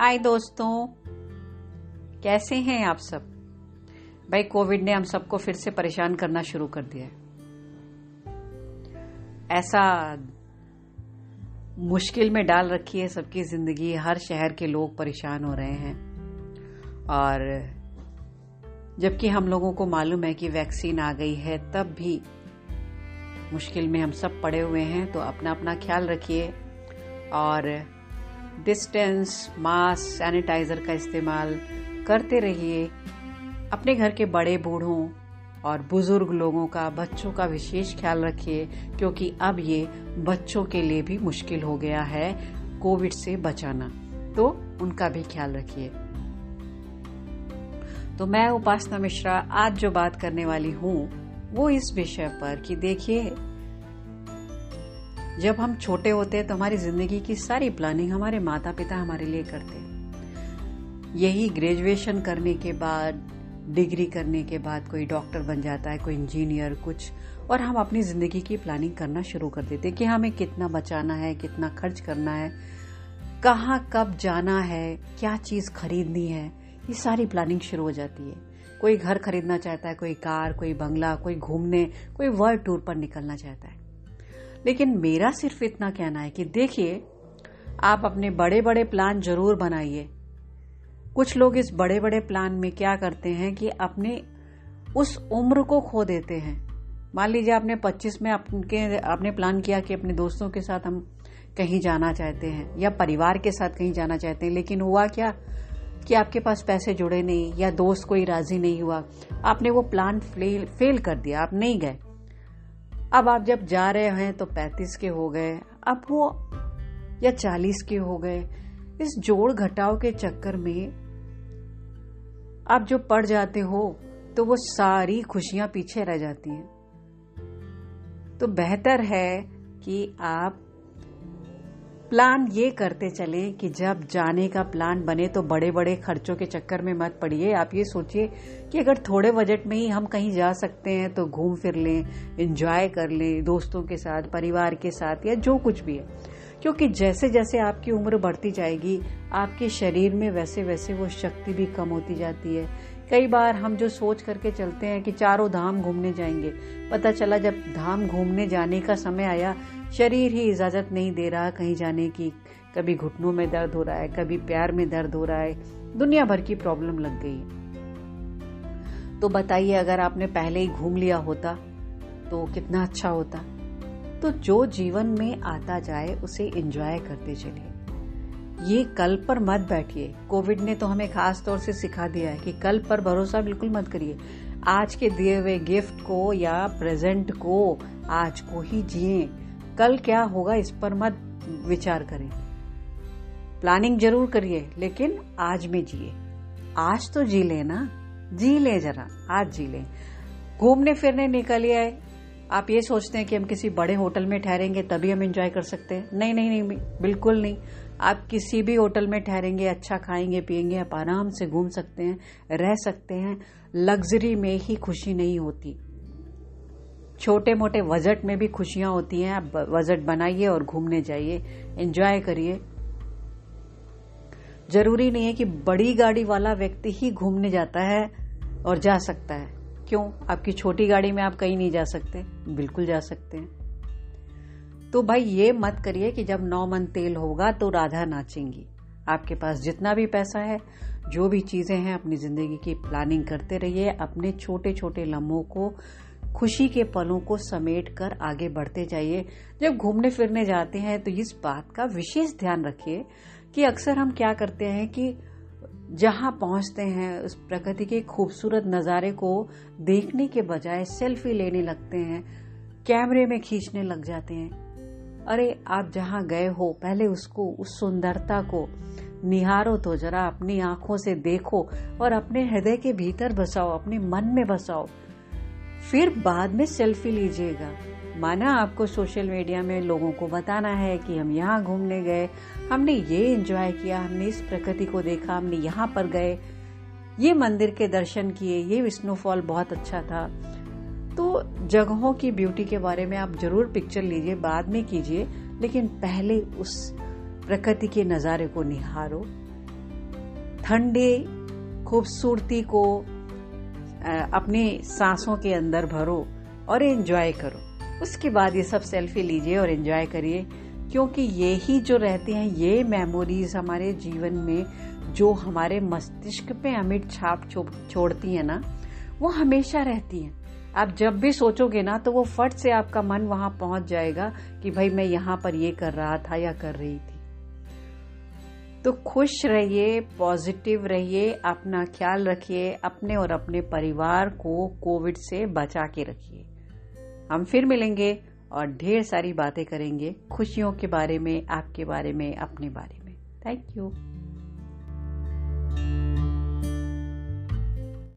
हाय दोस्तों, कैसे हैं आप सब? भाई, कोविड ने हम सबको फिर से परेशान करना शुरू कर दिया है। ऐसा मुश्किल में डाल रखी है सबकी ज़िंदगी। हर शहर के लोग परेशान हो रहे हैं। और जबकि हम लोगों को मालूम है कि वैक्सीन आ गई है, तब भी मुश्किल में हम सब पड़े हुए हैं। तो अपना अपना ख्याल रखिए। और डिस्टेंस, मास्क, सैनिटाइजर का इस्तेमाल करते रहिए। अपने घर के बड़े बूढ़ों और बुज़ुर्ग लोगों का, बच्चों का विशेष ख्याल रखिए, क्योंकि अब ये बच्चों के लिए भी मुश्किल हो गया है कोविड से बचाना। तो उनका भी ख्याल रखिए। तो मैं उपासना मिश्रा आज जो बात करने वाली हूँ, वो इस विषय पर कि देखिए जब हम छोटे होते हैं तो हमारी ज़िंदगी की सारी प्लानिंग हमारे माता पिता हमारे लिए करते यही ग्रेजुएशन करने के बाद डिग्री करने के बाद कोई डॉक्टर बन जाता है, कोई इंजीनियर कुछ, और हम अपनी ज़िंदगी की प्लानिंग करना शुरू कर देते कि हमें कितना बचाना है, कितना खर्च करना है, कहाँ कब जाना है, क्या चीज़ खरीदनी है, ये सारी प्लानिंग शुरू हो जाती है। कोई घर खरीदना चाहता है, कोई कार, कोई बंगला, कोई घूमने, कोई वर्ल्ड टूर पर निकलना चाहता है। लेकिन मेरा सिर्फ़ इतना कहना है कि देखिए आप अपने बड़े बड़े प्लान ज़रूर बनाइए। कुछ लोग इस बड़े बड़े प्लान में क्या करते हैं कि अपने उस उम्र को खो देते हैं। मान लीजिए आपने 25 में अपने आपने प्लान किया कि अपने दोस्तों के साथ हम कहीं जाना चाहते हैं या परिवार के साथ कहीं जाना चाहते हैं लेकिन हुआ क्या कि आपके पास पैसे जुड़े नहीं या दोस्त कोई राज़ी नहीं हुआ। आपने वो प्लान फेल, फेल कर दिया आप नहीं गए। अब आप जब जा रहे हैं तो पैंतीस के हो गए, अब वो या चालीस के हो गए। इस जोड़ घटाव के चक्कर में आप जो पड़ जाते हो तो वो सारी खुशियाँ पीछे रह जाती हैं। तो बेहतर है कि आप प्लान ये करते चले कि जब जाने का प्लान बने तो बड़े बड़े खर्चों के चक्कर में मत पड़िए। आप ये सोचिए कि अगर थोड़े बजट में ही हम कहीं जा सकते हैं तो घूम फिर लें इंजॉय कर लें दोस्तों के साथ, परिवार के साथ या जो कुछ भी है। क्योंकि जैसे जैसे आपकी उम्र बढ़ती जाएगी, आपके शरीर में वैसे वैसे वो शक्ति भी कम होती जाती है। कई बार हम जो सोच करके चलते हैं कि चारों धाम घूमने जाएँगे। पता चला जब धाम घूमने जाने का समय आया, शरीर ही इजाज़त नहीं दे रहा कहीं जाने की। कभी घुटनों में दर्द हो रहा है, कभी प्यार में दर्द हो रहा है। दुनिया भर की प्रॉब्लम लग गई तो बताइए, अगर आपने पहले ही घूम लिया होता तो कितना अच्छा होता। तो जो जीवन में आता जाए, उसे एंजॉय करते चलिए। ये कल पर मत बैठिए। कोविड ने तो हमें खास तौर से सिखा दिया है कि कल पर भरोसा बिल्कुल मत करिए। आज के दिए हुए गिफ्ट को या प्रेजेंट को आज को ही जिए। कल क्या होगा इस पर मत विचार करें। प्लानिंग ज़रूर करिए, लेकिन आज में जिए। आज तो जी ले ना? जी ले जरा, आज जी ले। घूमने फिरने निकलिए आप ये सोचते हैं कि हम किसी बड़े होटल में ठहरेंगे, तभी हम इंजॉय कर सकते हैं। नहीं नहीं नहीं, बिल्कुल नहीं। आप किसी भी होटल में ठहरेंगे अच्छा खाएँगे, पियेंगे, आप आराम से घूम सकते हैं, रह सकते हैं लग्जरी में ही खुशी नहीं होती। छोटे मोटे बजट में भी खुशियाँ होती हैं, आप बजट बनाइए और घूमने जाइए एंजॉय करिए। ज़रूरी नहीं है कि बड़ी गाड़ी वाला व्यक्ति ही घूमने जाता है और जा सकता है। क्यों? आपकी छोटी गाड़ी में आप कहीं नहीं जा सकते। बिल्कुल जा सकते हैं। तो भाई ये मत करिए कि जब नौ मन तेल होगा तो राधा नाचेंगी। आपके पास जितना भी पैसा है, जो भी चीज़ें हैं, अपनी ज़िंदगी की प्लानिंग करते रहिए। अपने छोटे छोटे लम्हों को, खुशी के पलों को समेट कर आगे बढ़ते जाइए। जब घूमने फिरने जाते हैं तो इस बात का विशेष ध्यान रखिए कि अक्सर हम क्या करते हैं कि जहाँ पहुँचते हैं, उस प्रकृति के खूबसूरत नज़ारे को देखने के बजाय सेल्फी लेने लगते हैं, कैमरे में खींचने लग जाते हैं। अरे, आप जहाँ गए हो, पहले उसको, उस सुंदरता को निहारो तो जरा, अपनी आँखों से देखो और अपने हृदय के भीतर बसाओ, अपने मन में बसाओ। फिर बाद में सेल्फी लीजिएगा। माना आपको सोशल मीडिया में लोगों को बताना है कि हम यहाँ घूमने गए, हमने ये एंजॉय किया, हमने इस प्रकृति को देखा, हमने यहाँ पर गए। ये मंदिर के दर्शन किए, ये स्नोफॉल बहुत अच्छा था। तो जगहों की ब्यूटी के बारे में आप ज़रूर पिक्चर लीजिए, बाद में कीजिए, लेकिन पहले उस प्रकृति के नज़ारे को निहारो। ठंडे, खूबसूरती को अपने सांसों के अंदर भरो और एंजॉय करो। उसके बाद ये सब सेल्फी लीजिए और एंजॉय करिए, क्योंकि ये ही जो रहते हैं, ये मेमोरीज हमारे जीवन में जो हमारे मस्तिष्क पे अमिट छाप छोड़ती है ना, वो हमेशा रहती है। आप जब भी सोचोगे ना तो वो फट से आपका मन वहाँ पहुँच जाएगा कि भाई मैं यहाँ पर ये कर रहा था या कर रही थी। तो खुश रहिए पॉजिटिव रहिए, अपना ख्याल रखिए, अपने और अपने परिवार को कोविड से बचा के रखिए। हम फिर मिलेंगे और ढेर सारी बातें करेंगे खुशियों के बारे में, आपके बारे में, अपने बारे में। Thank you